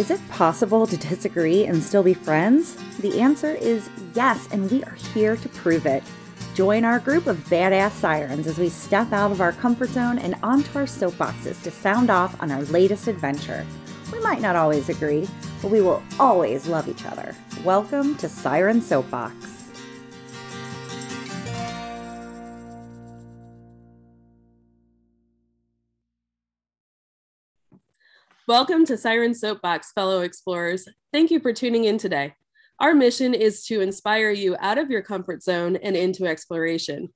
Is it possible to disagree and still be friends? The answer is yes, and we are here to prove it. Join our group of badass sirens as we step out of our comfort zone and onto our soapboxes to sound off on our latest adventure. We might not always agree, but we will always love each other. Welcome to Siren Soapbox. Welcome to Siren Soapbox, fellow explorers. Thank you for tuning in today. Our mission is to inspire you out of your comfort zone and into exploration.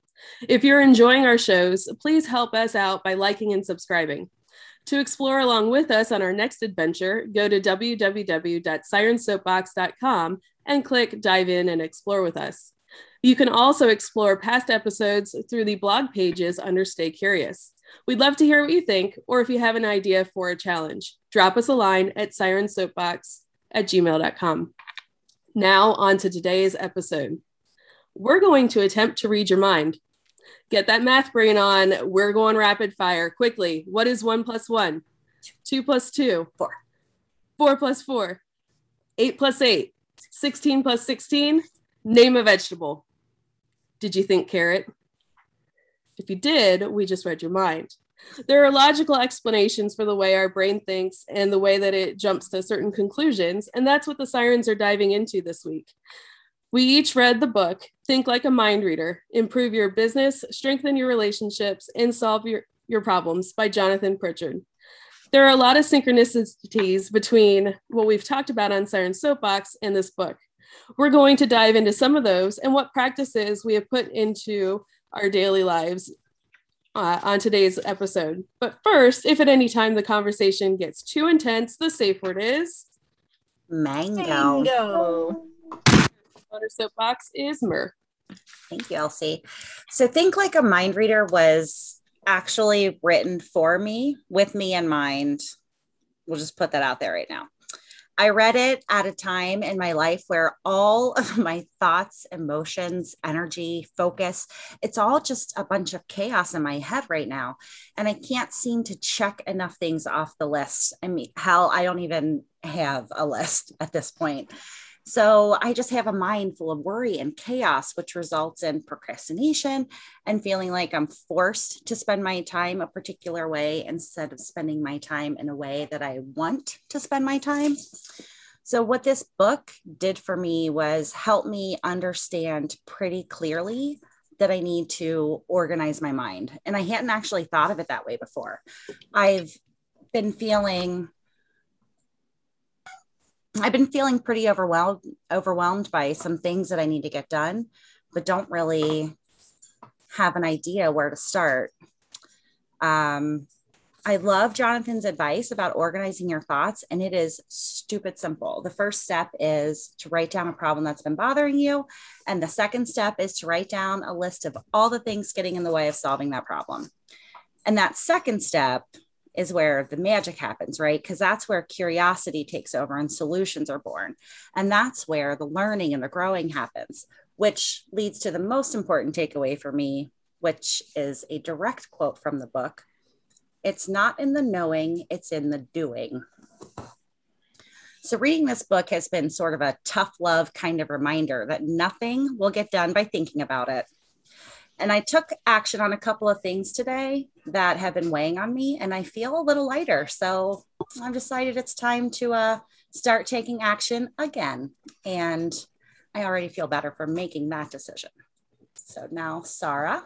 If you're enjoying our shows, please help us out by liking and subscribing. To explore along with us on our next adventure, go to www.sirensoapbox.com and click Dive In and Explore with us. You can also explore past episodes through the blog pages under Stay Curious. We'd love to hear what you think, or if you have an idea for a challenge, drop us a line at sirensoapbox at gmail.com. Now, on to today's episode. We're going to attempt to read your mind. Get that math brain on. We're going rapid fire quickly. What is one plus one? Two plus two? Four. Four plus four? Eight plus eight? 16 plus 16? Name a vegetable. Did you think carrot? If you did, we just read your mind. There are logical explanations for the way our brain thinks and the way that it jumps to certain conclusions, and that's what the sirens are diving into this week. We each read the book, Think Like a Mind Reader Improve Your Business, Strengthen Your Relationships, and Solve Your, your Problems by Jonathan Pritchard. There are a lot of synchronicities between what we've talked about on Siren Soapbox and this book. We're going to dive into some of those and what practices we have put into our daily lives uh, on today's episode. But first, if at any time the conversation gets too intense, the safe word is mango. Mango. Water soapbox is Mer. Thank you, Elsie. So, Think Like a Mind Reader was actually written for me, with me in mind. We'll just put that out there right now. I read it at a time in my life where all of my thoughts, emotions, energy, focus, it's all just a bunch of chaos in my head right now. And I can't seem to check enough things off the list. I mean, hell, I don't even have a list at this point. So I just have a mind full of worry and chaos, which results in procrastination and feeling like I'm forced to spend my time a particular way instead of spending my time in a way that I want to spend my time. So, what this book did for me was help me understand pretty clearly that I need to organize my mind. And I hadn't actually thought of it that way before. I've been feeling I've been feeling pretty overwhelmed overwhelmed by some things that I need to get done, but don't really have an idea where to start. Um, I love Jonathan's advice about organizing your thoughts, and it is stupid simple. The first step is to write down a problem that's been bothering you. And the second step is to write down a list of all the things getting in the way of solving that problem. And that second step is where the magic happens, right? Because that's where curiosity takes over and solutions are born. And that's where the learning and the growing happens, which leads to the most important takeaway for me, which is a direct quote from the book It's not in the knowing, it's in the doing. So, reading this book has been sort of a tough love kind of reminder that nothing will get done by thinking about it. And I took action on a couple of things today that have been weighing on me, and I feel a little lighter. So I've decided it's time to uh, start taking action again. And I already feel better for making that decision. So now, Sarah,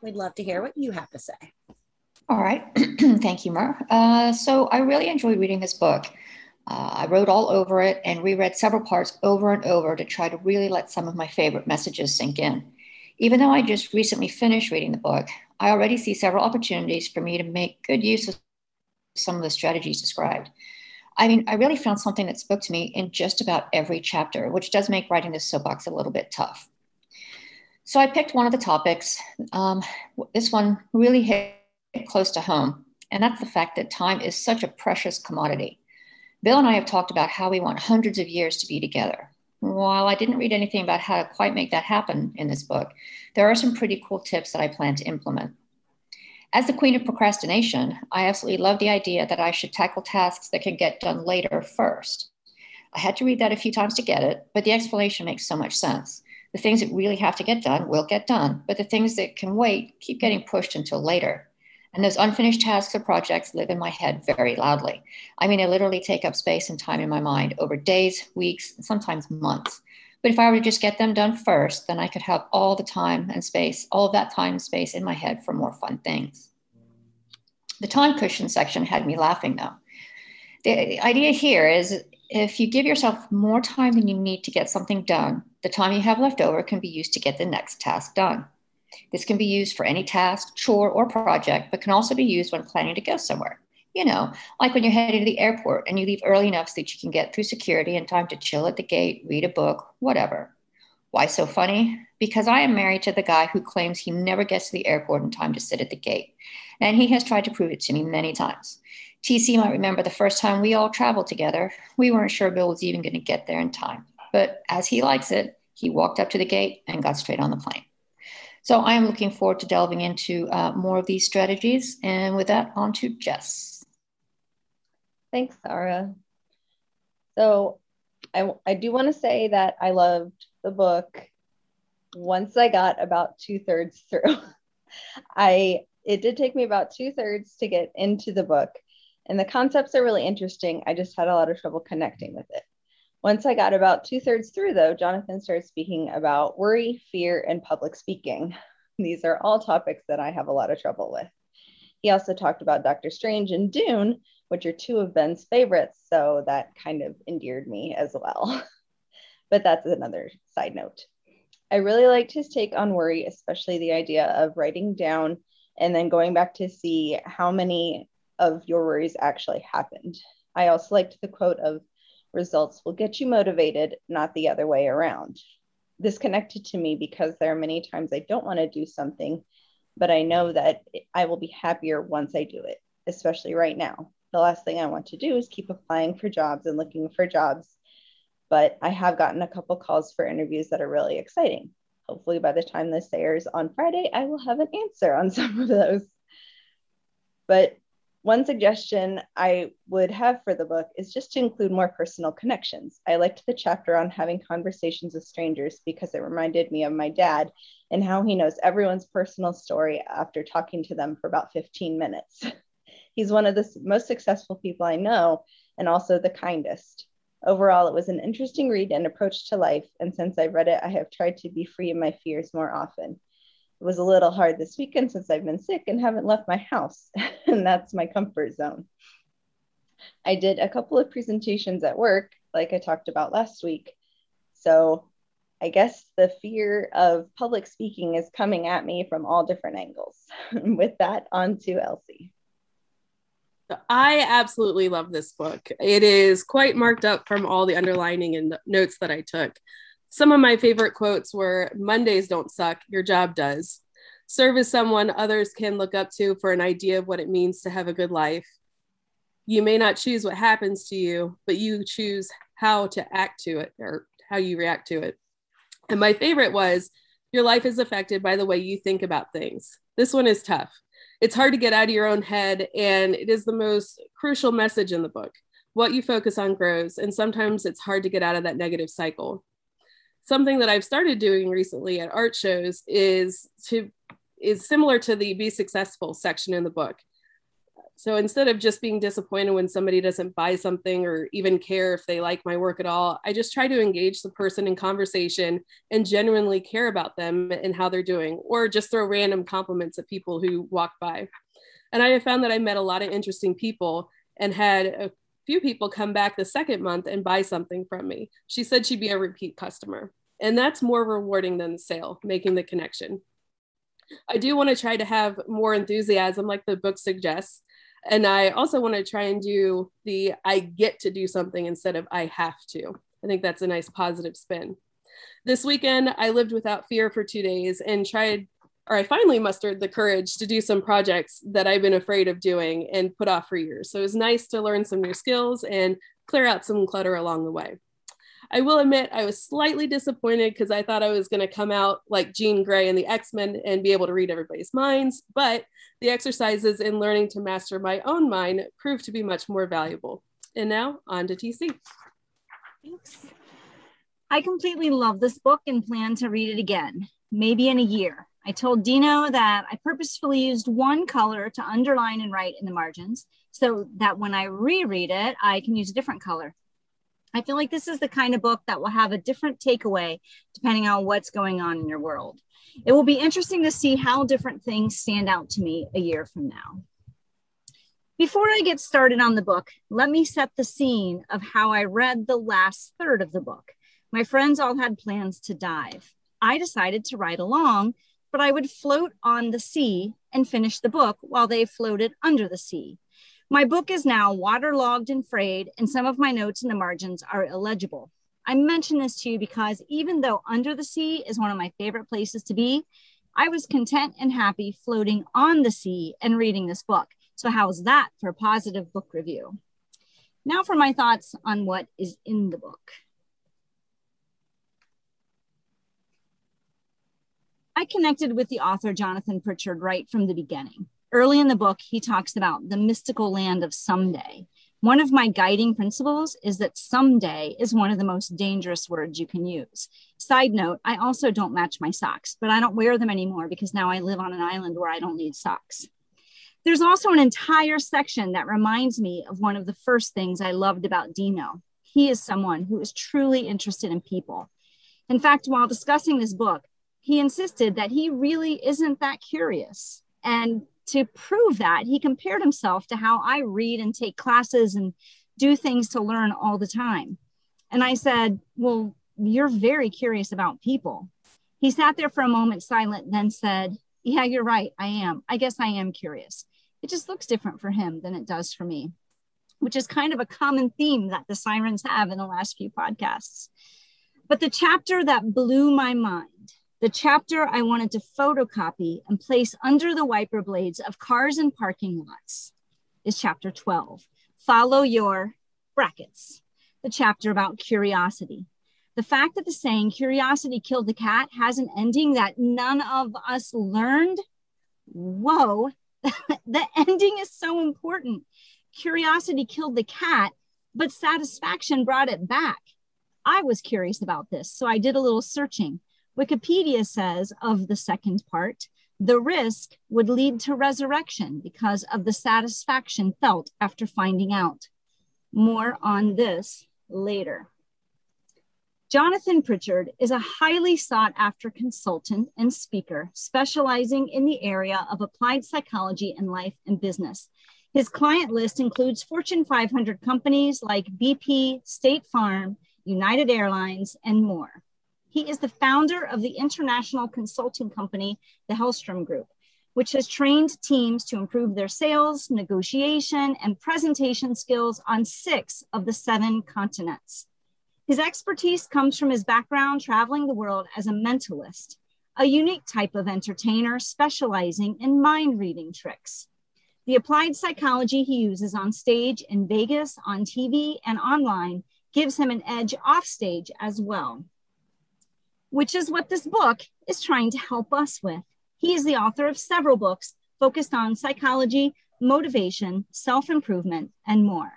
we'd love to hear what you have to say. All right. Thank you, Mer. Uh, so I really enjoyed reading this book. Uh, I wrote all over it and reread several parts over and over to try to really let some of my favorite messages sink in. Even though I just recently finished reading the book, I already see several opportunities for me to make good use of some of the strategies described. I mean, I really found something that spoke to me in just about every chapter, which does make writing this soapbox a little bit tough. So I picked one of the topics. Um, this one really hit close to home, and that's the fact that time is such a precious commodity. Bill and I have talked about how we want hundreds of years to be together. While I didn't read anything about how to quite make that happen in this book, there are some pretty cool tips that I plan to implement. As the queen of procrastination, I absolutely love the idea that I should tackle tasks that can get done later first. I had to read that a few times to get it, but the explanation makes so much sense. The things that really have to get done will get done, but the things that can wait keep getting pushed until later. And those unfinished tasks or projects live in my head very loudly. I mean, they literally take up space and time in my mind over days, weeks, and sometimes months. But if I were to just get them done first, then I could have all the time and space, all of that time and space in my head for more fun things. The time cushion section had me laughing though. The idea here is if you give yourself more time than you need to get something done, the time you have left over can be used to get the next task done. This can be used for any task, chore, or project, but can also be used when planning to go somewhere. You know, like when you're heading to the airport and you leave early enough so that you can get through security in time to chill at the gate, read a book, whatever. Why so funny? Because I am married to the guy who claims he never gets to the airport in time to sit at the gate. And he has tried to prove it to me many times. TC might remember the first time we all traveled together. We weren't sure Bill was even going to get there in time. But as he likes it, he walked up to the gate and got straight on the plane. So I am looking forward to delving into uh, more of these strategies. And with that, on to Jess. Thanks, Sarah. So I, I do want to say that I loved the book once I got about two thirds through. I it did take me about two thirds to get into the book, and the concepts are really interesting. I just had a lot of trouble connecting with it. Once I got about two thirds through, though, Jonathan started speaking about worry, fear, and public speaking. These are all topics that I have a lot of trouble with. He also talked about Doctor Strange and Dune, which are two of Ben's favorites. So that kind of endeared me as well. but that's another side note. I really liked his take on worry, especially the idea of writing down and then going back to see how many of your worries actually happened. I also liked the quote of results will get you motivated, not the other way around. This connected to me because there are many times I don't want to do something, but I know that I will be happier once I do it, especially right now the last thing I want to do is keep applying for jobs and looking for jobs. But I have gotten a couple calls for interviews that are really exciting. Hopefully, by the time this airs on Friday, I will have an answer on some of those. But one suggestion I would have for the book is just to include more personal connections. I liked the chapter on having conversations with strangers because it reminded me of my dad and how he knows everyone's personal story after talking to them for about 15 minutes. He's one of the most successful people I know and also the kindest. Overall, it was an interesting read and approach to life. And since I've read it, I have tried to be free of my fears more often. It was a little hard this weekend since I've been sick and haven't left my house, and that's my comfort zone. I did a couple of presentations at work, like I talked about last week. So I guess the fear of public speaking is coming at me from all different angles. With that, on to Elsie. I absolutely love this book. It is quite marked up from all the underlining and notes that I took. Some of my favorite quotes were Mondays don't suck, your job does. Serve as someone others can look up to for an idea of what it means to have a good life. You may not choose what happens to you, but you choose how to act to it or how you react to it. And my favorite was your life is affected by the way you think about things. This one is tough it's hard to get out of your own head and it is the most crucial message in the book what you focus on grows and sometimes it's hard to get out of that negative cycle something that i've started doing recently at art shows is to is similar to the be successful section in the book so instead of just being disappointed when somebody doesn't buy something or even care if they like my work at all, I just try to engage the person in conversation and genuinely care about them and how they're doing, or just throw random compliments at people who walk by. And I have found that I met a lot of interesting people and had a few people come back the second month and buy something from me. She said she'd be a repeat customer. And that's more rewarding than the sale, making the connection. I do want to try to have more enthusiasm, like the book suggests, and I also want to try and do the I get to do something instead of I have to. I think that's a nice positive spin. This weekend, I lived without fear for two days and tried, or I finally mustered the courage to do some projects that I've been afraid of doing and put off for years. So it was nice to learn some new skills and clear out some clutter along the way. I will admit I was slightly disappointed because I thought I was going to come out like Jean Grey and the X Men and be able to read everybody's minds, but the exercises in learning to master my own mind proved to be much more valuable. And now on to TC. Thanks. I completely love this book and plan to read it again, maybe in a year. I told Dino that I purposefully used one color to underline and write in the margins so that when I reread it, I can use a different color. I feel like this is the kind of book that will have a different takeaway depending on what's going on in your world. It will be interesting to see how different things stand out to me a year from now. Before I get started on the book, let me set the scene of how I read the last third of the book. My friends all had plans to dive. I decided to ride along, but I would float on the sea and finish the book while they floated under the sea. My book is now waterlogged and frayed, and some of my notes in the margins are illegible. I mention this to you because even though Under the Sea is one of my favorite places to be, I was content and happy floating on the sea and reading this book. So, how's that for a positive book review? Now, for my thoughts on what is in the book. I connected with the author Jonathan Pritchard right from the beginning. Early in the book, he talks about the mystical land of someday. One of my guiding principles is that someday is one of the most dangerous words you can use. Side note, I also don't match my socks, but I don't wear them anymore because now I live on an island where I don't need socks. There's also an entire section that reminds me of one of the first things I loved about Dino. He is someone who is truly interested in people. In fact, while discussing this book, he insisted that he really isn't that curious. And to prove that, he compared himself to how I read and take classes and do things to learn all the time. And I said, Well, you're very curious about people. He sat there for a moment silent, then said, Yeah, you're right. I am. I guess I am curious. It just looks different for him than it does for me, which is kind of a common theme that the sirens have in the last few podcasts. But the chapter that blew my mind the chapter I wanted to photocopy and place under the wiper blades of cars and parking lots is chapter 12. Follow your brackets. The chapter about curiosity. The fact that the saying curiosity killed the cat has an ending that none of us learned. Whoa, the ending is so important. Curiosity killed the cat, but satisfaction brought it back. I was curious about this, so I did a little searching. Wikipedia says of the second part, the risk would lead to resurrection because of the satisfaction felt after finding out. More on this later. Jonathan Pritchard is a highly sought after consultant and speaker specializing in the area of applied psychology in life and business. His client list includes Fortune 500 companies like BP, State Farm, United Airlines, and more. He is the founder of the international consulting company, the Hellstrom Group, which has trained teams to improve their sales, negotiation, and presentation skills on six of the seven continents. His expertise comes from his background traveling the world as a mentalist, a unique type of entertainer specializing in mind reading tricks. The applied psychology he uses on stage in Vegas, on TV, and online gives him an edge off stage as well which is what this book is trying to help us with. He is the author of several books focused on psychology, motivation, self improvement, and more.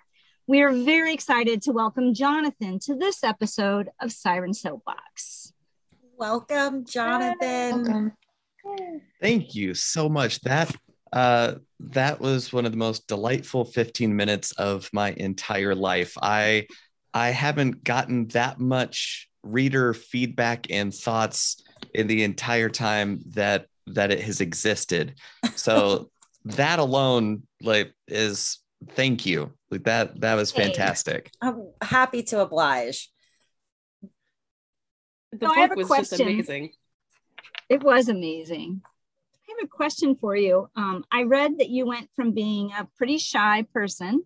We are very excited to welcome Jonathan to this episode of Siren Soapbox. Welcome, Jonathan. Welcome. Thank you so much. That uh, that was one of the most delightful 15 minutes of my entire life. I I haven't gotten that much reader feedback and thoughts in the entire time that that it has existed. So that alone like is thank you. Like that that was fantastic. I'm happy to oblige. The so book was question. just amazing. It was amazing. I have a question for you. Um, I read that you went from being a pretty shy person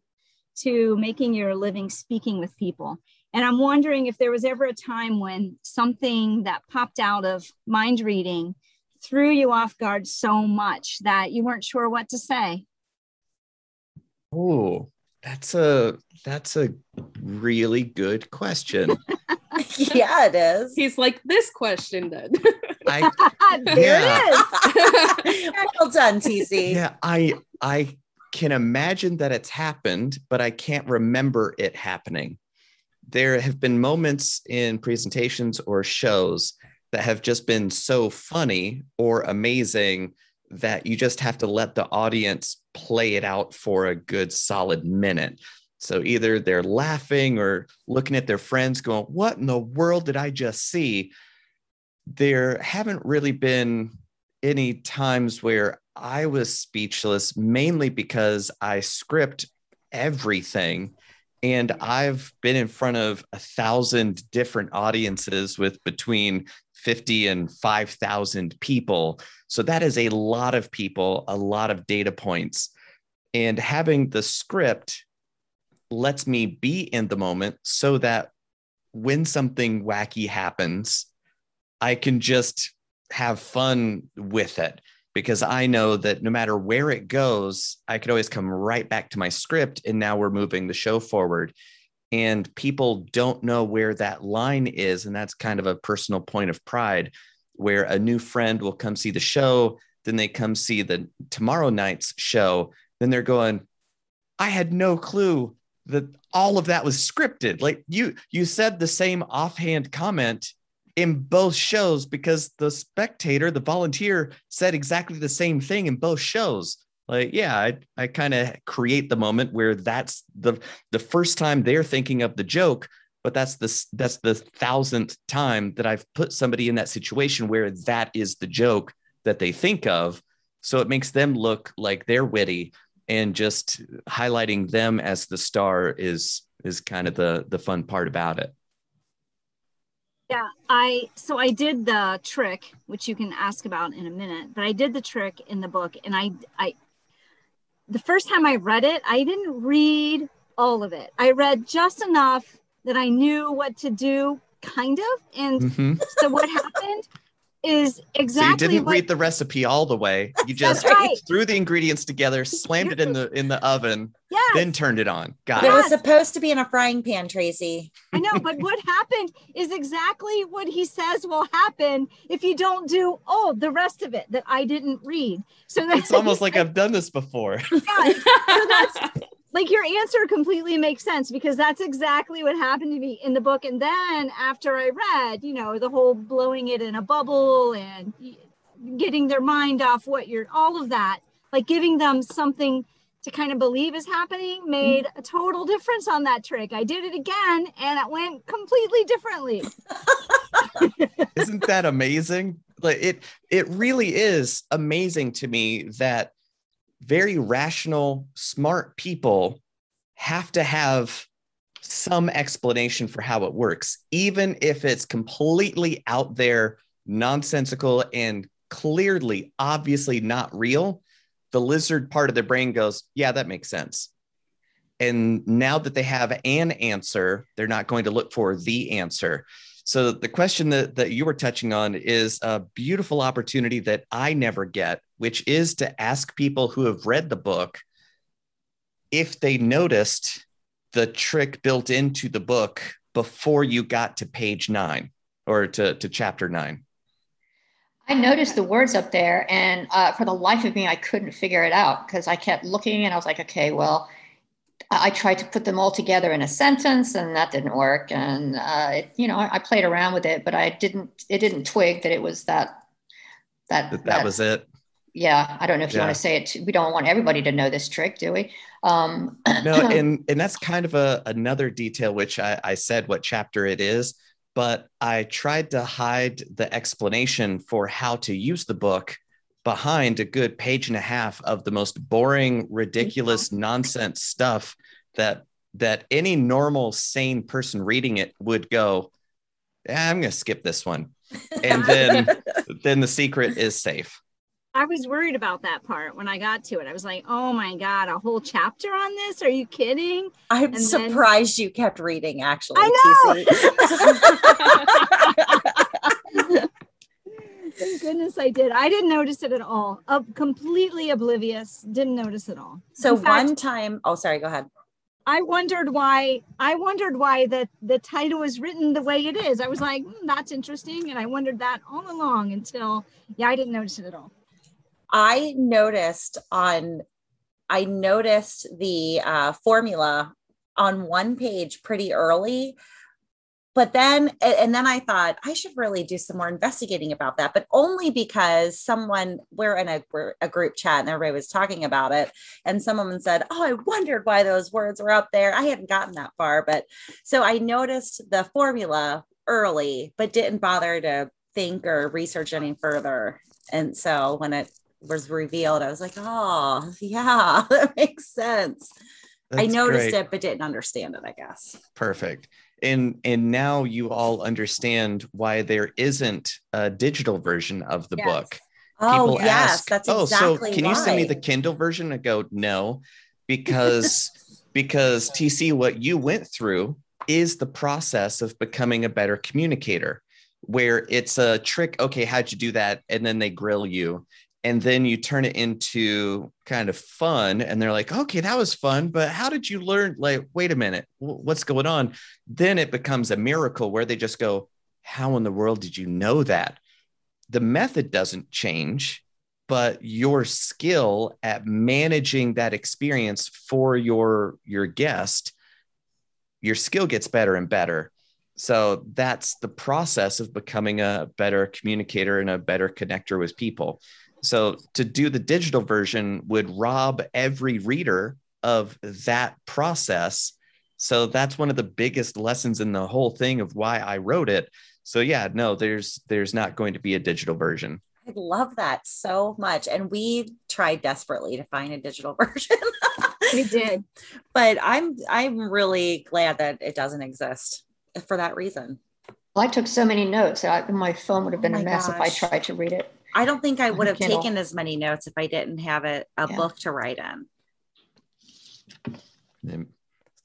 to making your living speaking with people. And I'm wondering if there was ever a time when something that popped out of mind reading threw you off guard so much that you weren't sure what to say. Oh, that's a that's a really good question. yeah, it is. He's like, this question then. I there it is. well done, TC. yeah, I I can imagine that it's happened, but I can't remember it happening. There have been moments in presentations or shows that have just been so funny or amazing that you just have to let the audience play it out for a good solid minute. So either they're laughing or looking at their friends going, What in the world did I just see? There haven't really been any times where I was speechless, mainly because I script everything. And I've been in front of a thousand different audiences with between 50 and 5,000 people. So that is a lot of people, a lot of data points. And having the script lets me be in the moment so that when something wacky happens, I can just have fun with it because I know that no matter where it goes, I could always come right back to my script. And now we're moving the show forward. And people don't know where that line is. And that's kind of a personal point of pride where a new friend will come see the show. Then they come see the tomorrow night's show. Then they're going, I had no clue that all of that was scripted. Like you, you said the same offhand comment in both shows because the spectator, the volunteer, said exactly the same thing in both shows. Like, yeah, I, I kind of create the moment where that's the the first time they're thinking of the joke, but that's the that's the thousandth time that I've put somebody in that situation where that is the joke that they think of. So it makes them look like they're witty, and just highlighting them as the star is is kind of the the fun part about it. Yeah, I so I did the trick, which you can ask about in a minute, but I did the trick in the book and I I the first time I read it, I didn't read all of it. I read just enough that I knew what to do, kind of. And Mhm. so what happened is exactly so you didn't what, read the recipe all the way. You just right. threw the ingredients together, slammed it in the in the oven, yes, then turned it on. Got It it. was supposed to be in a frying pan, Tracy. I know, but what happened is exactly what he says will happen if you don't do all the rest of it that I didn't read. So that's It's almost like I've done this before. yeah, so that's like your answer completely makes sense because that's exactly what happened to me in the book. And then after I read, you know, the whole blowing it in a bubble and getting their mind off what you're all of that, like giving them something to kind of believe is happening made a total difference on that trick. I did it again and it went completely differently. Isn't that amazing? Like it it really is amazing to me that very rational, smart people have to have some explanation for how it works, even if it's completely out there, nonsensical, and clearly, obviously not real. The lizard part of their brain goes, Yeah, that makes sense. And now that they have an answer, they're not going to look for the answer. So the question that, that you were touching on is a beautiful opportunity that I never get, which is to ask people who have read the book if they noticed the trick built into the book before you got to page nine or to, to chapter nine. I noticed the words up there, and uh, for the life of me, I couldn't figure it out because I kept looking and I was like, okay, well, I tried to put them all together in a sentence, and that didn't work. And uh, it, you know, I, I played around with it, but I didn't. It didn't twig that it was that. That That, that was it. Yeah, I don't know if you Yeah. want to say it. We don't want everybody to know this trick, do we? Um, no and and that's kind of a another detail which I, I said what chapter it is but i tried to hide the explanation for how to use the book behind a good page and a half of the most boring ridiculous nonsense stuff that that any normal sane person reading it would go "Eh, i'm going to skip this one and then then the secret is safe I was worried about that part when I got to it. I was like, oh my God, a whole chapter on this? Are you kidding? I'm And then- surprised you kept reading, actually. I know. Thank goodness I did. I didn't notice it at all. Uh, completely oblivious. Didn't notice it all. so fact, one time, oh, sorry, go ahead. I wondered why I wondered why the the title was written the way it is. I was like, hmm, that's interesting, and I wondered that all along until yeah, I didn't notice it at all. I noticed on I noticed the uh, formula on one page pretty early but then and then i thought i should really do some more investigating about that but only because someone we're in a, a group chat and everybody was talking about it and someone said oh i wondered why those words were up there. I hadn't gotten that far but so i noticed the formula early but didn't bother to think or research any further and so when it was revealed i was like oh yeah that makes sense That's i noticed great. it but didn't understand it i guess Perfect. And and now you all understand why there isn't a digital version of the Yes. book. oh People yes ask, that's oh, exactly so can you send me the Kindle version? I go, no, because because TC, what you went through is the process of becoming a better communicator, where it's a trick. Okay, how'd you do that? And then they grill you. And then you turn it into kind of fun, and they're like, "Okay, that was fun, but how did you learn? Like, wait a minute, what's going on?" Then it becomes a miracle where they just go, "How in the world did you know that?" The method doesn't change, but your skill at managing that experience for your your guest your skill gets better and better so that's the process of becoming a better communicator and a better connector with people so to do the digital version would rob every reader of that process so that's one of the biggest lessons in the whole thing of why i wrote it so yeah no there's there's not going to be a digital version I love that so much. And we tried desperately to find a digital version. We did. but I'm I'm really glad that it doesn't exist for that reason. Well, I took so many notes that I, my phone would have oh been Oh a my mess if I tried to read it. I don't think I would have Kindle. taken as many notes if I didn't have it a Yeah. book to write in.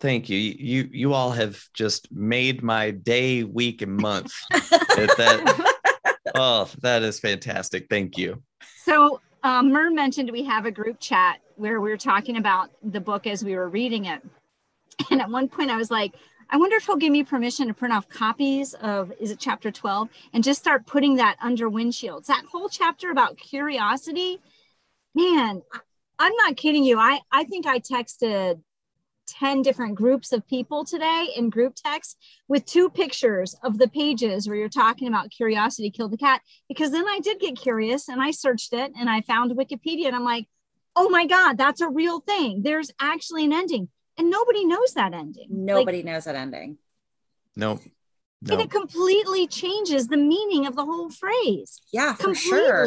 Thank you. You you all have just made my day, week, and month. That- that- oh, that is fantastic. Thank you. So um, Mer mentioned we have a group chat where we were talking about the book as we were reading it. And at one point I was like, I wonder if he'll give me permission to print off copies of, is it chapter 12? And just start putting that under windshields. That whole chapter about curiosity, man, I'm not kidding you. I, I think I texted 10 different groups of people today in group text with two pictures of the pages where you're talking about curiosity killed the cat because then I did get curious and I searched it and I found Wikipedia and I'm like, oh my God, that's a real thing. There's actually an ending. And nobody knows that ending. Like, Nobody knows that ending. No, and it completely changes the meaning of the whole phrase. Yeah, for sure.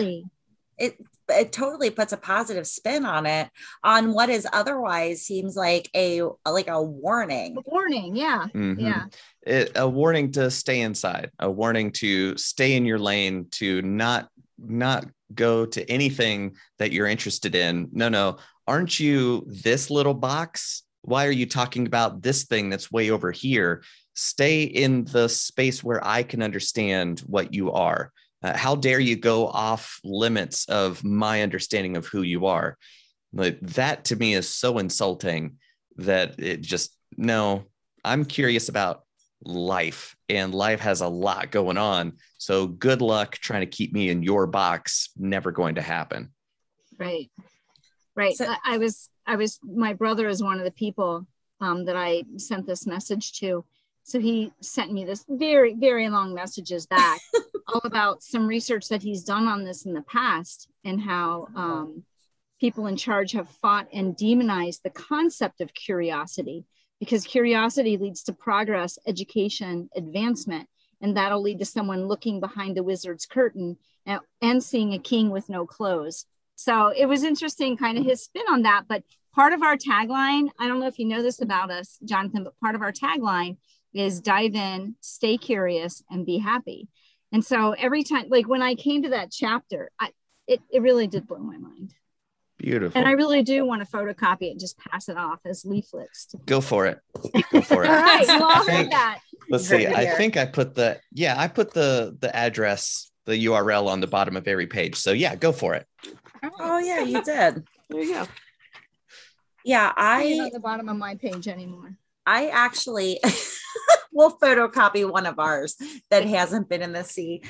It it totally puts a positive spin on it on what is otherwise seems like a like a warning. Warning. Yeah. Mhm. Yeah. It, a warning to stay inside, a warning to stay in your lane, to not not go to anything that you're interested in. No, no. Aren't you this little box? Why are you talking about this thing that's way over here? Stay in the space where I can understand what you are. Uh, how dare you go off limits of my understanding of who you are? Like that to me is so insulting that it just no. I'm curious about life, and life has a lot going on. So good luck trying to keep me in your box. Never going to happen. Right. Right. So- I, I was, I was, my brother is one of the people um, that I sent this message to. So he sent me this very, very long messages back all about some research that he's done on this in the past and how um, people in charge have fought and demonized the concept of curiosity because curiosity leads to progress, education, advancement, and that'll lead to someone looking behind the wizard's curtain and, and seeing a king with no clothes. So it was interesting, kind of his spin on that. But part of our tagline, I don't know if you know this about us, Jonathan, but part of our tagline is dive in, stay curious, and be happy. And so every time, like when I came to that chapter, I, it, it really did blow my mind. Beautiful. And I really do want to photocopy it and just pass it off as leaflets. Go for it. Go for it. right, you all heard that. Let's see. I think I put the yeah, I put the the address, the URL on the bottom of every page. So yeah, go for it. Oh yeah, you did. There you go. Yeah, See it I at the bottom of my page anymore. I actually will photocopy one of ours that hasn't been in the sea.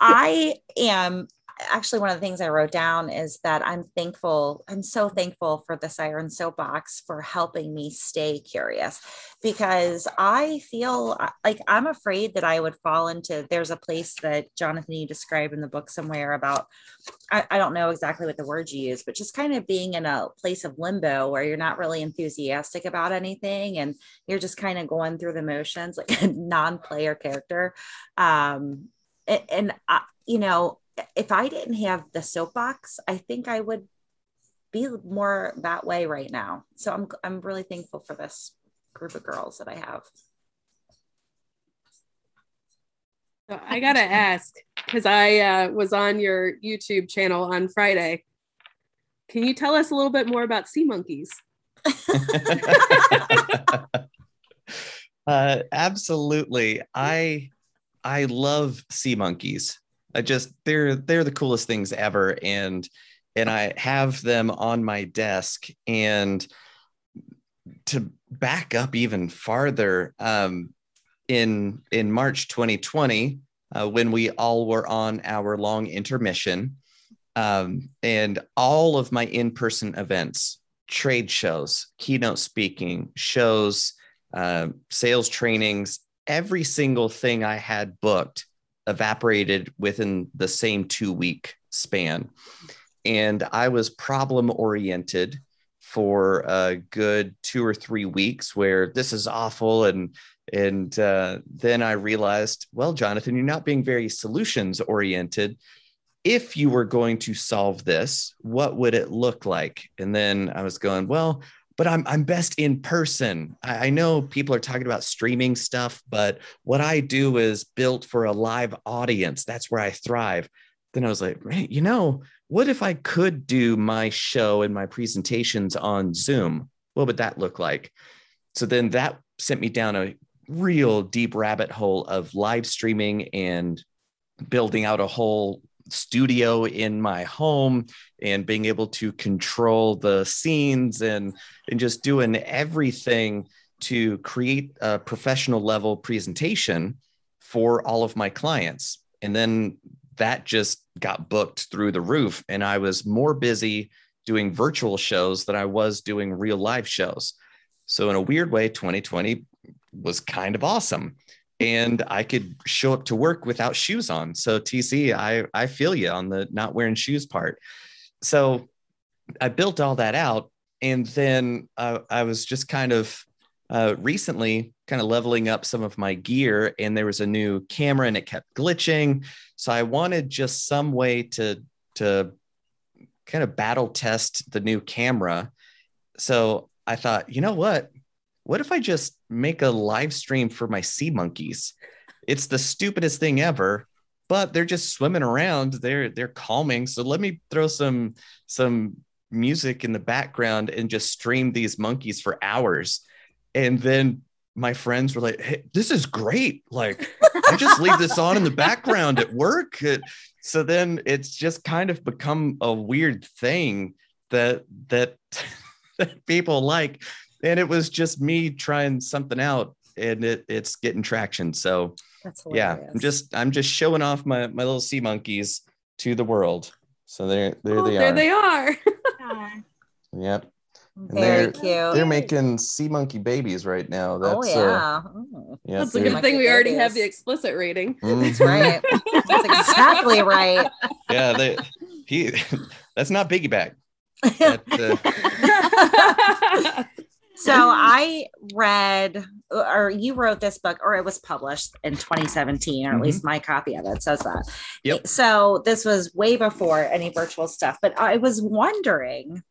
I am actually one of the things I wrote down is that I'm thankful. I'm so thankful for the Siren Soapbox for helping me stay curious because I feel uh, like I'm afraid that I would fall into. There's a place that Jonathan you described in the book somewhere about. I, I don't know exactly what the word you use, but just kind of being in a place of limbo where you're not really enthusiastic about anything and you're just kind of going through the motions like a non-player character. Um, and, and I, you know, if I didn't have the soapbox, I think I would be more that way right now. So I'm I'm really thankful for this group of girls that I have. So I gotta ask because I uh, was on your YouTube channel on Friday. Can you tell us a little bit more about sea monkeys? uh, absolutely. I I love sea monkeys. I just they're they're the coolest things ever, and and I have them on my desk. And to back up even farther, um, in in March 2020, uh, when we all were on our long intermission, um, and all of my in-person events, trade shows, keynote speaking, shows, uh, sales trainings, every single thing I had booked evaporated within the same two week span. And I was problem oriented for a good two or three weeks where this is awful. And and uh, then I realized, well, Jonathan, you're not being very solutions oriented. If you were going to solve this, what would it look like? And then I was going, well, but I'm I'm best in person. I, I, know people are talking about streaming stuff, but what I do is built for a live audience. That's where I thrive. Then I was like, you know, what if I could do my show and my presentations on Zoom? What would that look like? So then that sent me down a real deep rabbit hole of live streaming and building out a whole studio in my home and being able to control the scenes and and just doing everything to create a professional level presentation for all of my clients. And then that just got booked through the roof and i was more busy doing virtual shows than i was doing real live shows. So in a weird way 2020 was kind of awesome and I could show up to work without shoes on. So TC, I I feel you on the not wearing shoes part. So I built all that out, and then uh, I was just kind of uh, recently kind of leveling up some of my gear, and there was a new camera, and it kept glitching. So I wanted just some way to to kind of battle test the new camera. So I thought, you know what? What if I just make a live stream for my sea monkeys? It's the stupidest thing ever, but they're just swimming around. They're they're calming. So let me throw some some music in the background and just stream these monkeys for hours. And then my friends were like, "Hey, this is great! Like, I just leave this on in the background at work." So then it's just kind of become a weird thing that that that people like and it was just me trying something out and it, it's getting traction so That's yeah i'm just i'm just showing off my my little sea monkeys to the world so there there Oh, they there are There they are. yep very they're- cute. they're making sea monkey babies right now that's oh uh, yeah, Oh, yeah That's a good thing we already have the explicit rating. that's Mhm. right. That's exactly right. yeah they he that's not biggie bag That, uh, So I read, or you wrote this book, or it was published in 2017, or at Mhm. least my copy of it says that. Yep. So this was way before any virtual stuff, but I was wondering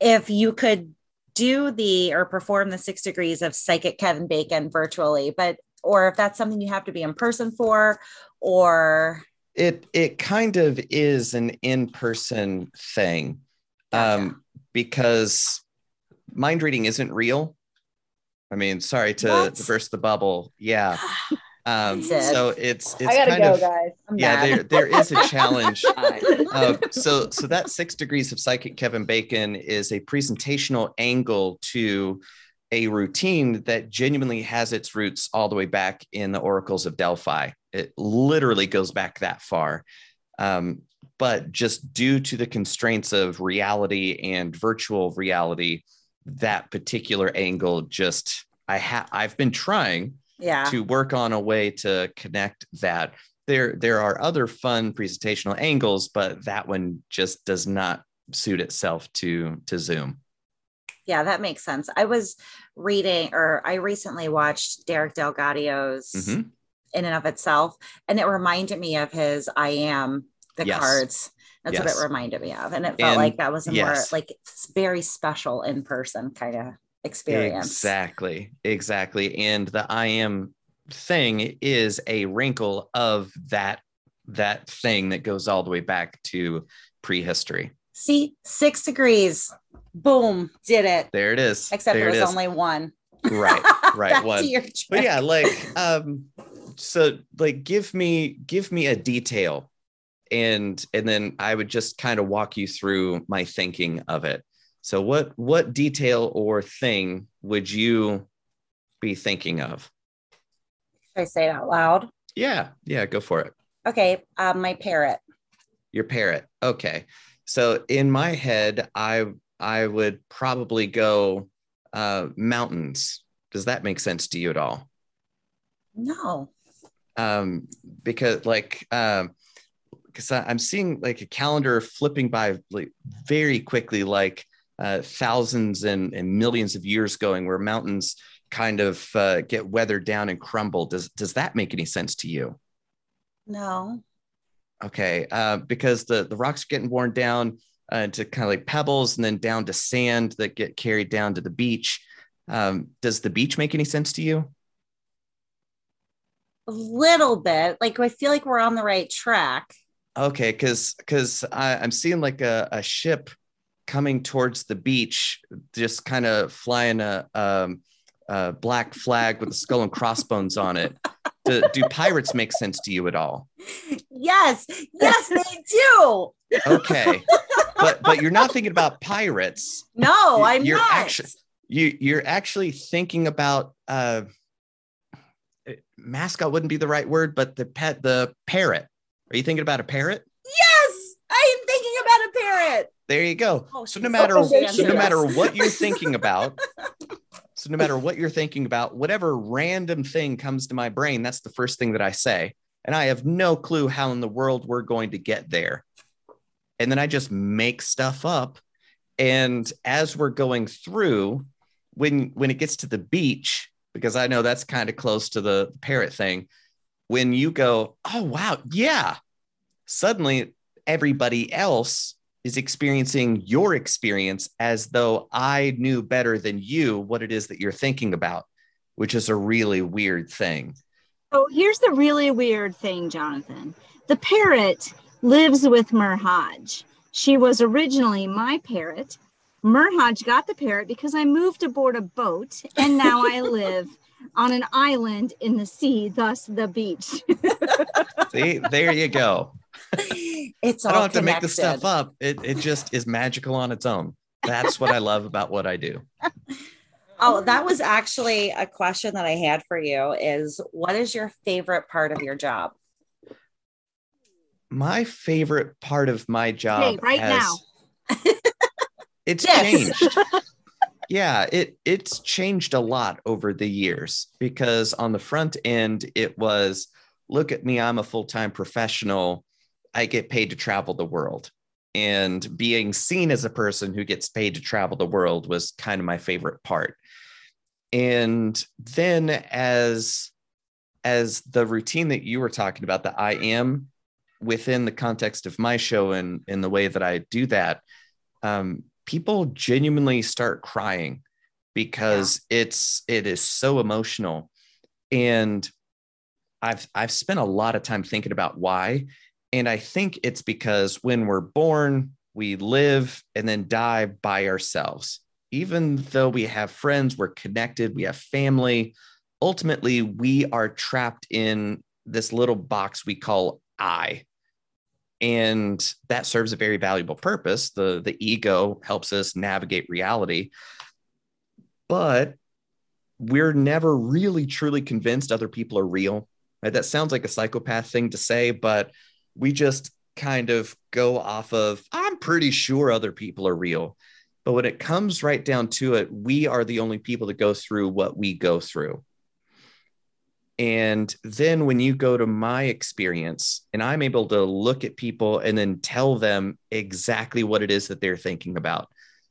if you could do the or perform the six degrees of psychic Kevin Bacon virtually, but or if that's something you have to be in person for, or it it kind of is an in-person thing Gotcha. um because mind reading isn't real i mean sorry to, to burst the bubble yeah Um, so it's it's I gotta kind go, of guys. I'm yeah, mad. there there is a challenge. Uh, so so that six degrees of psychic Kevin Bacon is a presentational angle to a routine that genuinely has its roots all the way back in the oracles of Delphi. It literally goes back that far. Um, but just due to the constraints of reality and virtual reality, that particular angle just I have I've been trying Yeah. to work on a way to connect that. There, there are other fun presentational angles, but that one just does not suit itself to to Zoom. Yeah, that makes sense. I was reading, or I recently watched Derek DelGaudio's Mhm. In and of Itself, and it reminded me of his I Am the Yes. cards. That's what it reminded me of. And it felt And like that was a more like very special in person kind of experience. Exactly, exactly. And the I am thing is a wrinkle of that that thing that goes all the way back to prehistory. See, six degrees. Boom, did it. There it is. Except there it was is. only one. right, right. One. but yeah like um so like give me give me a detail and and then i would just kind of walk you through my thinking of it so what what detail or thing would you be thinking of Should I say it out loud? yeah yeah go for it Okay, um, my parrot. your parrot okay so in my head i i would probably go uh mountains does that make sense to you at all No. um because like um because i'm seeing like a calendar flipping by like very quickly like uh thousands and, and millions of years going where mountains kind of uh, get weathered down and crumble does does that make any sense to you No. okay uh because the the rocks are getting worn down uh, to kind of like pebbles and then down to sand that get carried down to the beach um does the beach make any sense to you A little bit. Like I feel like we're on the right track. Okay, because because I'm seeing like a, a ship coming towards the beach, just kind of flying a, um, a black flag with a skull and crossbones on it. Do, do pirates make sense to you at all? Yes, yes, they do. Okay, but but you're not thinking about pirates. No, You- I'm you're not. actu- You you're actually thinking about uh, mascot wouldn't be the right word, but the pet the parrot. Are you thinking about a parrot? yes, I am thinking about a parrot. There you go. Oh, so no matter so so no answered matter what you're thinking about, so no matter what you're thinking about, whatever random thing comes to my brain, that's the first thing that I say. And I have no clue how in the world we're going to get there. And then I just make stuff up. And as we're going through, when when it gets to the beach, because I know that's kind of close to the parrot thing, when you go, oh wow, yeah, suddenly everybody else is experiencing your experience as though I knew better than you what it is that you're thinking about, which is a really weird thing. Oh, here's the really weird thing, Jonathan. The parrot lives with Merhaj. She was originally my parrot. Merhaj got the parrot because I moved aboard a boat and now I live on an island in the sea, thus the beach. See, there you go. It's all I don't have to make this connected. stuff up. It, it just is magical on its own. That's what I love about what I do. Oh, that was actually a question that I had for you is what is your favorite part of your job? My favorite part of my job Okay, right has- it's Yes. changed. yeah, it it's changed a lot over the years because on the front end it was look at me, I'm a full-time professional. I get paid to travel the world. And being seen as a person who gets paid to travel the world was kind of my favorite part. And then as as the routine that you were talking about, that I am within the context of my show and in the way that I do that, um, people genuinely start crying because it's it is so emotional. And I've I've spent a lot of time thinking about why. And I think it's because when we're born, we live and then die by ourselves. Even though we have friends, we're connected, we have family, ultimately we are trapped in this little box we call I. And that serves a very valuable purpose. The, the ego helps us navigate reality. But we're never really truly convinced other people are real. Right? That sounds like a psychopath thing to say, but we just kind of go off of, I'm pretty sure other people are real. But when it comes right down to it, we are the only people that go through what we go through. And then when you go to my experience, and I'm able to look at people and then tell them exactly what it is that they're thinking about,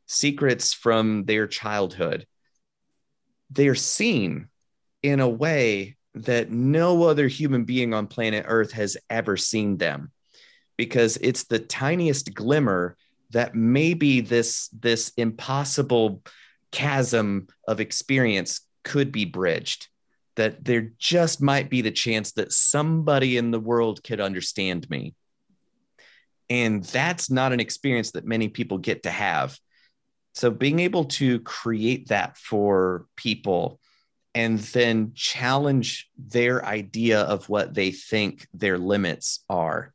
secrets from their childhood, they're seen in a way that no other human being on planet Earth has ever seen them. Because it's the tiniest glimmer that maybe this this impossible chasm of experience could be bridged that there just might be the chance that somebody in the world could understand me. And that's not an experience that many people get to have. So being able to create that for people and then challenge their idea of what they think their limits are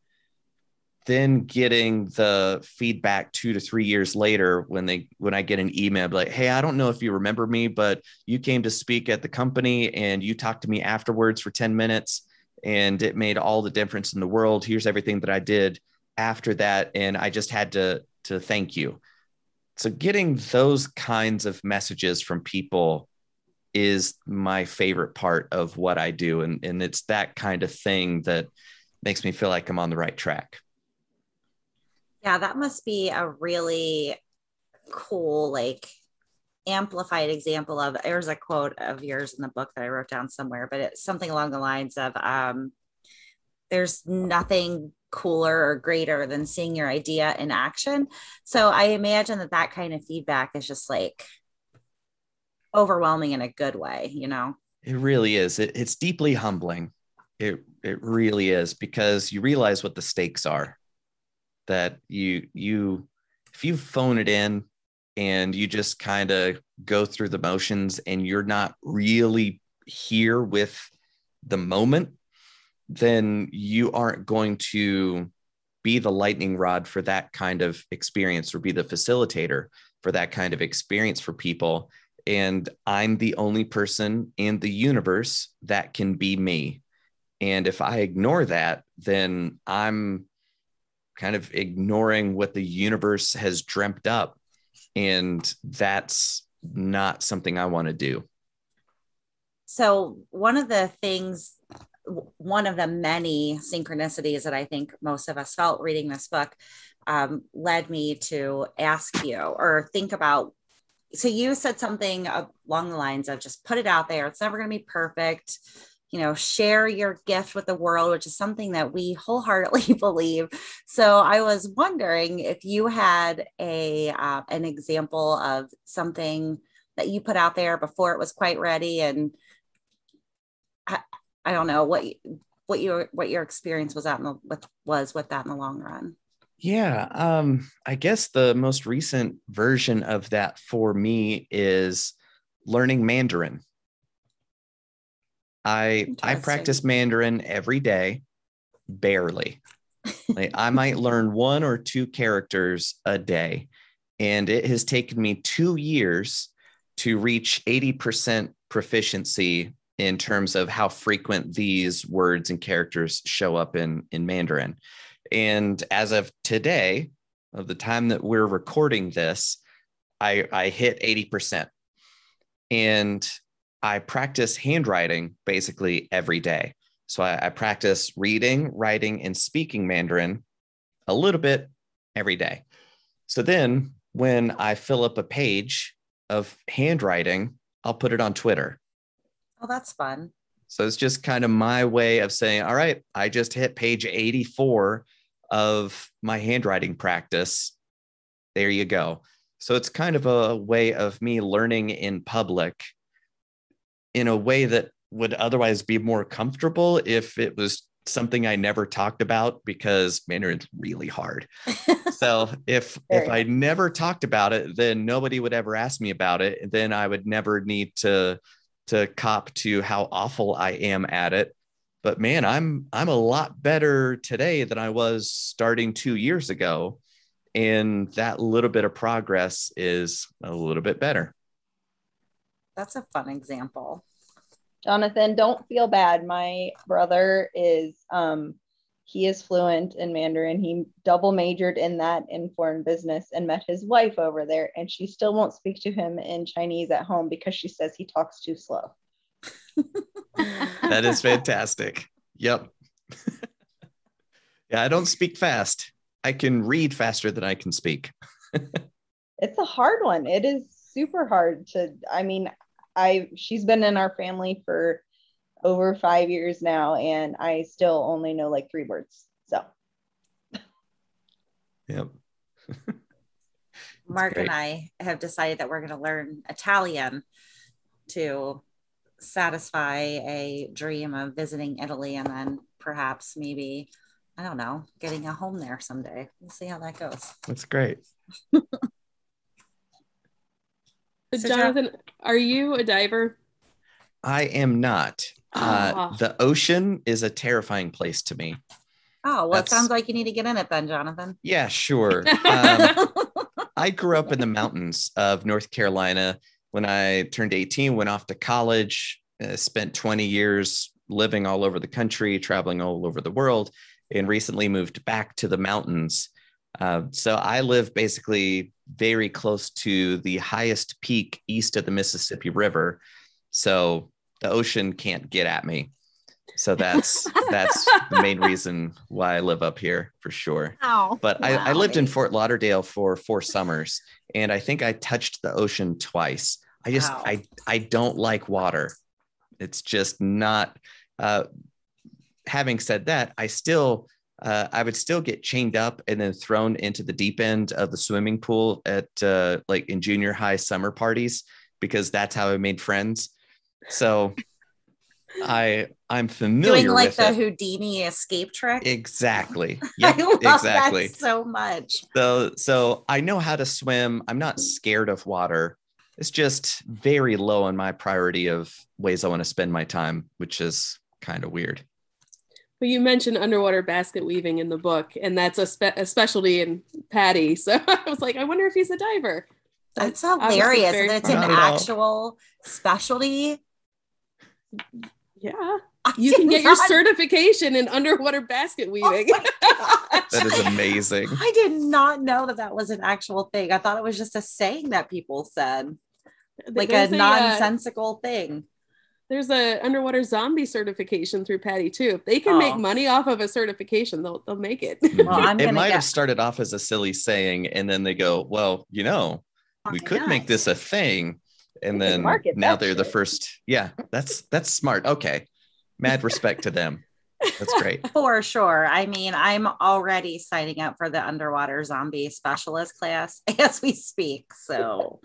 then getting the feedback two to three years later when they when i get an email like hey i don't know if you remember me but you came to speak at the company and you talked to me afterwards for 10 minutes and it made all the difference in the world. Here's everything that i did after that and i just had to to thank you. So getting those kinds of messages from people is my favorite part of what i do. And, and it's that kind of thing that makes me feel like i'm on the right track yeah, that must be a really cool, like amplified example of there's a quote of yours in the book that I wrote down somewhere, but it's something along the lines of um, there's nothing cooler or greater than seeing your idea in action. So I imagine that that kind of feedback is just like overwhelming in a good way, you know? It really is. It, it's deeply humbling. It, it really is because you realize what the stakes are that you you if you phone it in and you just kind of go through the motions and you're not really here with the moment then you aren't going to be the lightning rod for that kind of experience or be the facilitator for that kind of experience for people. And i'm the only person in the universe that can be me. And if i ignore that then i'm kind of ignoring what the universe has dreamt up. And that's not something I want to do. So, one of the things, one of the many synchronicities that I think most of us felt reading this book um, led me to ask you or think about. So, you said something along the lines of just put it out there. It's never going to be perfect you know share your gift with the world which is something that we wholeheartedly believe. So i was wondering if you had a uh, an example of something that you put out there before it was quite ready and i, I don't know what what your what your experience was at in the, with was with that in the long run. Yeah um i guess the most recent version of that for me is learning mandarin I I practice Mandarin every day, barely. like I might learn one or two characters a day, and it has taken me two years to reach 80% proficiency in terms of how frequent these words and characters show up in in Mandarin. And as of today, of the time that we're recording this, I I hit 80%. And I practice handwriting basically every day. So I, I, practice reading, writing, and speaking Mandarin a little bit every day. So then when I fill up a page of handwriting, I'll put it on Twitter. Oh, that's fun. So it's just kind of my way of saying, all right, I just hit page 84 of my handwriting practice. There you go. So it's kind of a way of me learning in public in a way that would otherwise be more comfortable if it was something I never talked about because Mandarin's really hard. so if if I never talked about it, then nobody would ever ask me about it. Then I would never need to to cop to how awful I am at it. But man, I'm I'm a lot better today than I was starting 2 years ago and that little bit of progress is a little bit better. That's a fun example. Jonathan, don't feel bad. My brother is um he is fluent in Mandarin. He double majored in that in foreign business and met his wife over there and she still won't speak to him in Chinese at home because she says he talks too slow. that is fantastic. Yep. yeah, I don't speak fast. I can read faster than I can speak. it's a hard one. It is super hard to I mean, I she's been in our family for over 5 years now and I still only know like 3 words. So Yep. Mark great. and I have decided that we're going to learn Italian to satisfy a dream of visiting Italy and then perhaps maybe I don't know, getting a home there someday. We'll see how that goes. That's great. so Jonathan, are you a diver? I am not. Oh. Uh, ah. the ocean is a terrifying place to me. Oh, well, That's... it sounds like you need to get in it then, Jonathan. Yeah, sure. Um, I grew up in the mountains of North Carolina. When I turned 18, went off to college, uh, spent 20 years living all over the country, traveling all over the world, and recently moved back to the mountains. Uh, so I live basically very close to the highest peak east of the Mississippi River. So the ocean can't get at me. So that's that's the main reason why I live up here for sure. Oh, but wow. I, I lived in Fort Lauderdale for four summers, and I think I touched the ocean twice. I just wow. I I don't like water. It's just not. Uh, having said that, I still uh, I would still get chained up and then thrown into the deep end of the swimming pool at uh, like in junior high summer parties because that's how I made friends. So I I'm familiar doing like the it. Houdini escape trick. Exactly. Yep, exactly. so much. So so I know how to swim. I'm not scared of water. It's just very low on my priority of ways I want to spend my time, which is kind of weird. But you mentioned underwater basket weaving in the book, and that's a, spe- a specialty in PADI. So I was like, I wonder if he's a diver. That's, hilarious. And it's an actual specialty. Yeah. I you can get not... your certification in underwater basket oh weaving. Oh that is amazing. I did not know that that was an actual thing. I thought it was just a saying that people said, like There's a, a nonsensical uh, thing there's a underwater zombie certification through PADI too. If they can oh. make money off of a certification, they'll they'll make it. Well, it might get... have started off as a silly saying, and then they go, "Well, you know, we could nice. make this a thing," and then now they're shit. the first. Yeah, that's that's smart. Okay, mad respect to them. That's great. For sure. I mean, I'm already signing up for the underwater zombie specialist class as we speak. So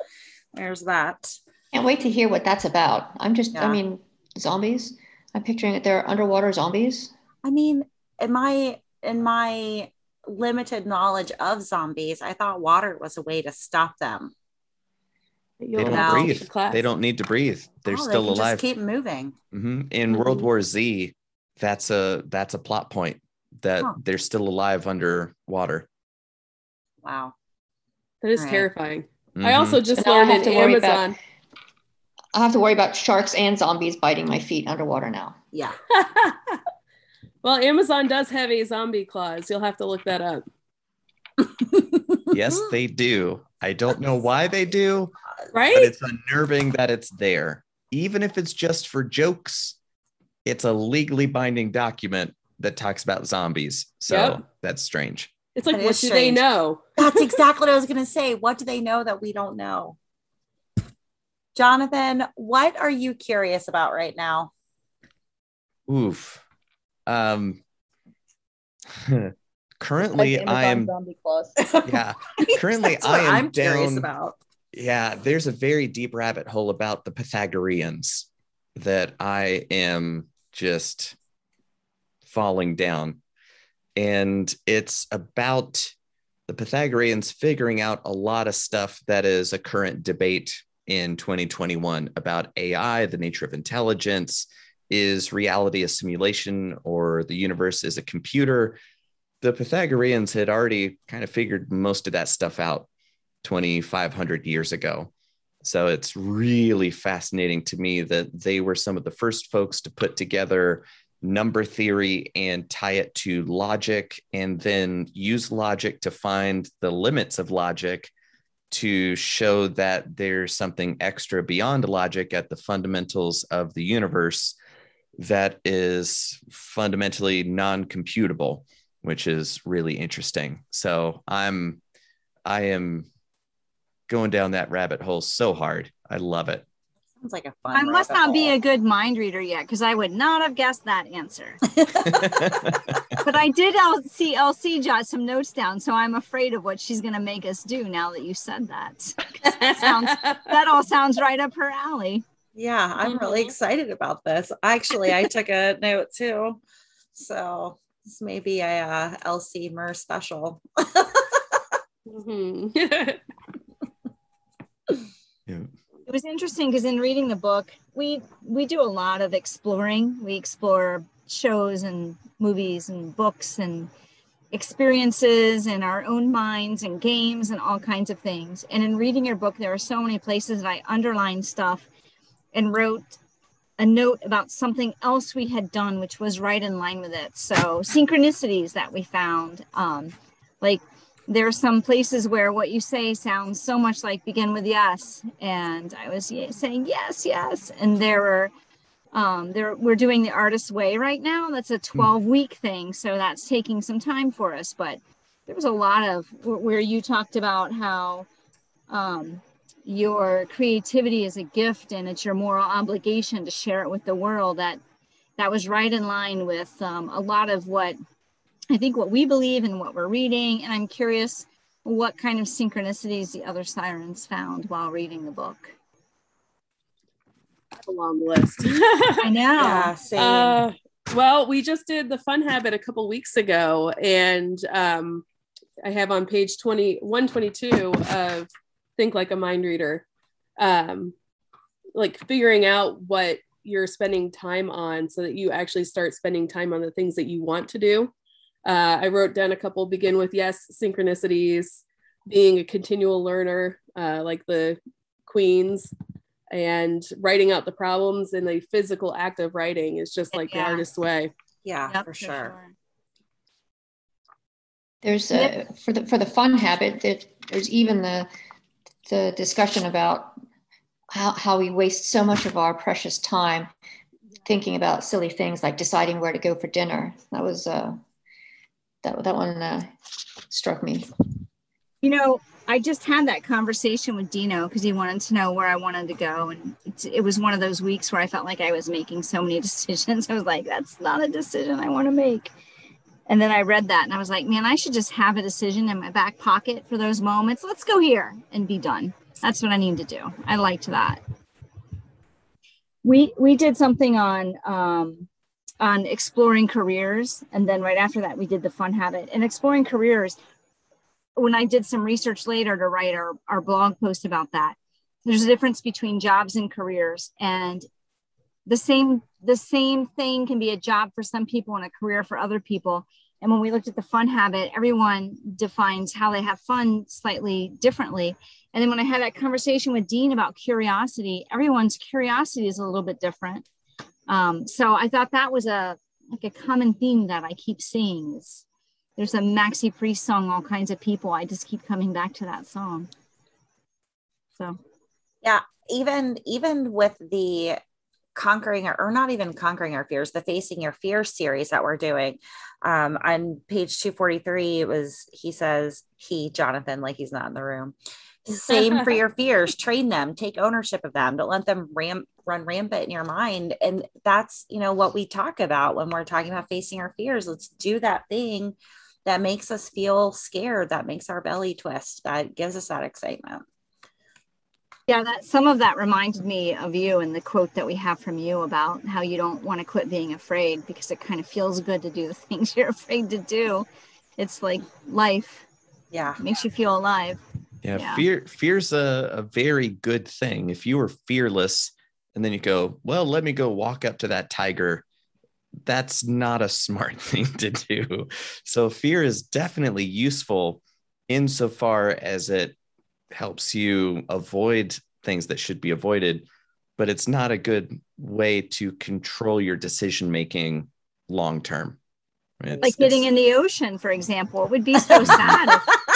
there's that. Can't wait to hear what that's about. I'm just, yeah. I mean, zombies. I'm picturing it. They're underwater zombies. I mean, in my in my limited knowledge of zombies, I thought water was a way to stop them. They don't breathe. They don't need to breathe. They're oh, still they alive. keep moving. Mm-hmm. In mm-hmm. World War Z, that's a that's a plot point that huh. they're still alive underwater. Wow, that is right. terrifying. Mm-hmm. I also just learned in Amazon. About, I have to worry about sharks and zombies biting my feet underwater now. Yeah. well, Amazon does have a zombie clause. You'll have to look that up. yes, they do. I don't know why they do. Right? But it's unnerving that it's there. Even if it's just for jokes, it's a legally binding document that talks about zombies. So yep. that's strange. It's like, that what do strange. they know? That's exactly what I was going to say. What do they know that we don't know? Jonathan, what are you curious about right now? Oof. Um currently I am yeah. Currently I am I'm down about. Yeah, there's a very deep rabbit hole about the Pythagoreans that I am just falling down. And it's about the Pythagoreans figuring out a lot of stuff that is a current debate in 2021 about AI, the nature of intelligence. Is reality a simulation or the universe is a computer? The Pythagoreans had already kind of figured most of that stuff out 2,500 years ago. So it's really fascinating to me that they were some of the first folks to put together number theory and tie it to logic, and then use logic to find the limits of logic to show that there's something extra beyond logic at the fundamentals of the universe that is fundamentally non-computable which is really interesting. So i'm i am going down that rabbit hole so hard. I love it Sounds like a fun. I must rabbit not be a good mind reader yet because I would not have guessed that answer. but I did L- see LC jot some notes down, so I'm afraid of what she's going to make us do now that you said that. 'Cause that sounds that all sounds right up her alley. Yeah, I'm really Mhm. excited about this. Actually, I took a note too. So this may be a uh, LC Mer special. Mhm. Yeah. It was interesting because in reading the book, we we do a lot of exploring. We explore shows and movies and books and experiences and our own minds and games and all kinds of things. And in reading your book, there are so many places that I underlined stuff and wrote a note about something else we had done, which was right in line with it. So synchronicities that we found, um, like there are some places where what you say sounds so much like begin with yes. And i was saying yes yes. And there were um there we're doing the artist's way right now. That's a 12 week thing. So that's taking some time for us. But there was a lot of where you talked about how um your creativity is a gift and it's your moral obligation to share it with the world. That that was right in line with um, a lot of what I think what we believe and what we're reading. And I'm curious what kind of synchronicities the other sirens found while reading the book. I have a long list. I know. Yeah, same. Uh, well, we just did the fun habit a couple weeks ago, and um, I have on page 20, 122 of Think Like a Mind Reader, um, like figuring out what you're spending time on so that you actually start spending time on the things that you want to do. Uh, I wrote down a couple begin with yes, synchronicities, being a continual learner, uh, like the queens, and writing out the problems in the physical act of writing is just like Yeah. the artist's way. yeah, Yep, for sure. There's a for the for the fun habit that there's even the the discussion about how, how we waste so much of our precious time thinking about silly things like deciding where to go for dinner. That was uh that that one uh, struck me. You know, I just had that conversation with Dino because he wanted to know where I wanted to go. And it was one of those weeks where I felt like I was making so many decisions. I was like, that's not a decision I want to make. And then I read that and I was like, man, I should just have a decision in my back pocket for those moments. Let's go here and be done. That's what I need to do. I liked that. We we did something on um, on exploring careers, and then right after that, we did the fun habit. And exploring careers, when I did some research later to write our, our blog post about that, there's a difference between jobs and careers. And the same the same thing can be a job for some people and a career for other people. And when we looked at the fun habit, everyone defines how they have fun slightly differently. And then when I had that conversation with Dean about curiosity, everyone's curiosity is a little bit different. Um, so I thought that was a like a common theme that I keep seeing is there's a Maxi Priest song, all kinds of people. I just keep coming back to that song. So yeah, even even with the conquering our, or not even conquering our fears the facing your fears series that we're doing um on page 243 it was he says he jonathan like he's not in the room same for your fears. Train them. Take ownership of them. Don't let them ram run rampant in your mind. And that's you know what we talk about when we're talking about facing our fears. Let's do that thing that makes us feel scared that makes our belly twist that gives us that excitement. Yeah, that some of that reminded me of you and the quote that we have from you about how you don't want to quit being afraid because it kind of feels good to do the things you're afraid to do. It's like life yeah. makes you feel alive. Yeah, Yeah. fear fear's a, a very good thing. If you were fearless and then you go, well, let me go walk up to that tiger, that's not a smart thing to do. So fear is definitely useful insofar as it helps you avoid things that should be avoided, but it's not a good way to control your decision making long term. Like getting in the ocean, for example. It would be so sad if,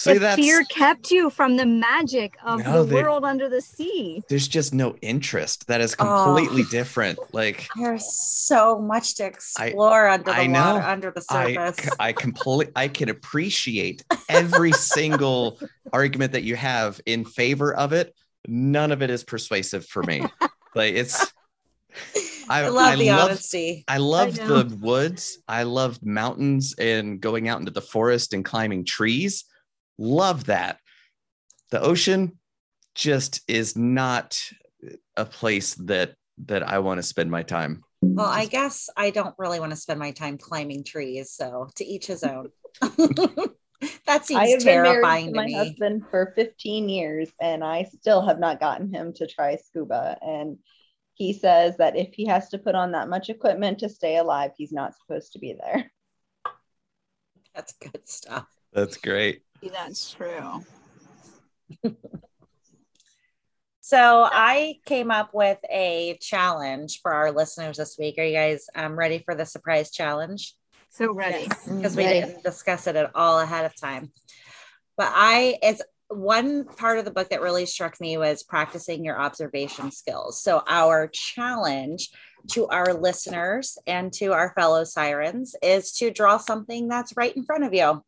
See, if that's- fear kept you from the magic of No, the they- world under the sea. there's just no interest. That is Oh. completely different. Like There's so much to explore under the I know. water, under the surface. I completely I can appreciate every single argument that you have in favor of it. None of it is persuasive for me. Like it's I, I love the love honesty. I love the woods. I love mountains and going out into the forest and climbing trees. Love that. The ocean just is not a place that that I want to spend my time. Well, I guess I don't really want to spend my time climbing trees. So to each his own. that I seems have been terrifying to to my me. husband for 15 years and I still have not gotten him to try scuba. And he says that if he has to put on that much equipment to stay alive, he's not supposed to be there. That's good stuff. That's great. That's true. So I came up with a challenge for our listeners this week. Are you guys um, ready for the surprise challenge? So ready. Because we Ready. didn't discuss it at all ahead of time. But I, it's one part of the book that really struck me was practicing your observation skills. So our challenge to our listeners and to our fellow sirens is to draw something that's right in front of you.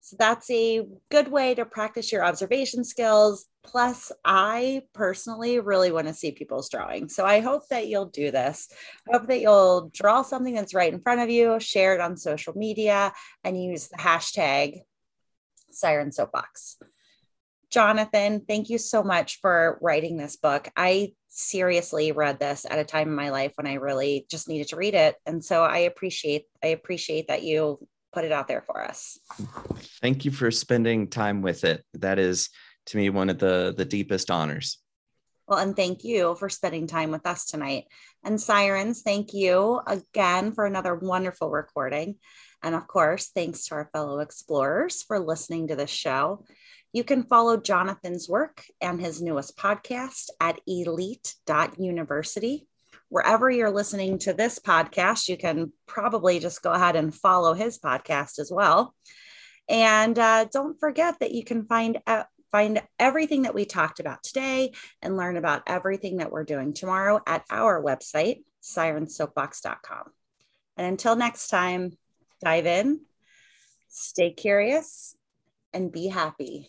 So that's a good way to practice your observation skills. Plus, I personally really want to see people's drawing. So I hope that you'll do this. I hope that you'll draw something that's right in front of you, share it on social media, and use the hashtag Siren Soapbox. Jonathan, thank you so much for writing this book. I seriously read this at a time in my life when I really just needed to read it. And so I appreciate I appreciate that you put it out there for us. Thank you for spending time with it. That is to me one of the the deepest honors. Well, and thank you for spending time with us tonight. And Sirens, thank you again for another wonderful recording. And of course, thanks to our fellow explorers for listening to this show. You can follow Jonathan's work and his newest podcast at elite.university. Wherever you're listening to this podcast, you can probably just go ahead and follow his podcast as well. And uh, don't forget that you can find out find everything that we talked about today and learn about everything that we're doing tomorrow at our website, sirensoapbox.com. And until next time, dive in, stay curious, and be happy.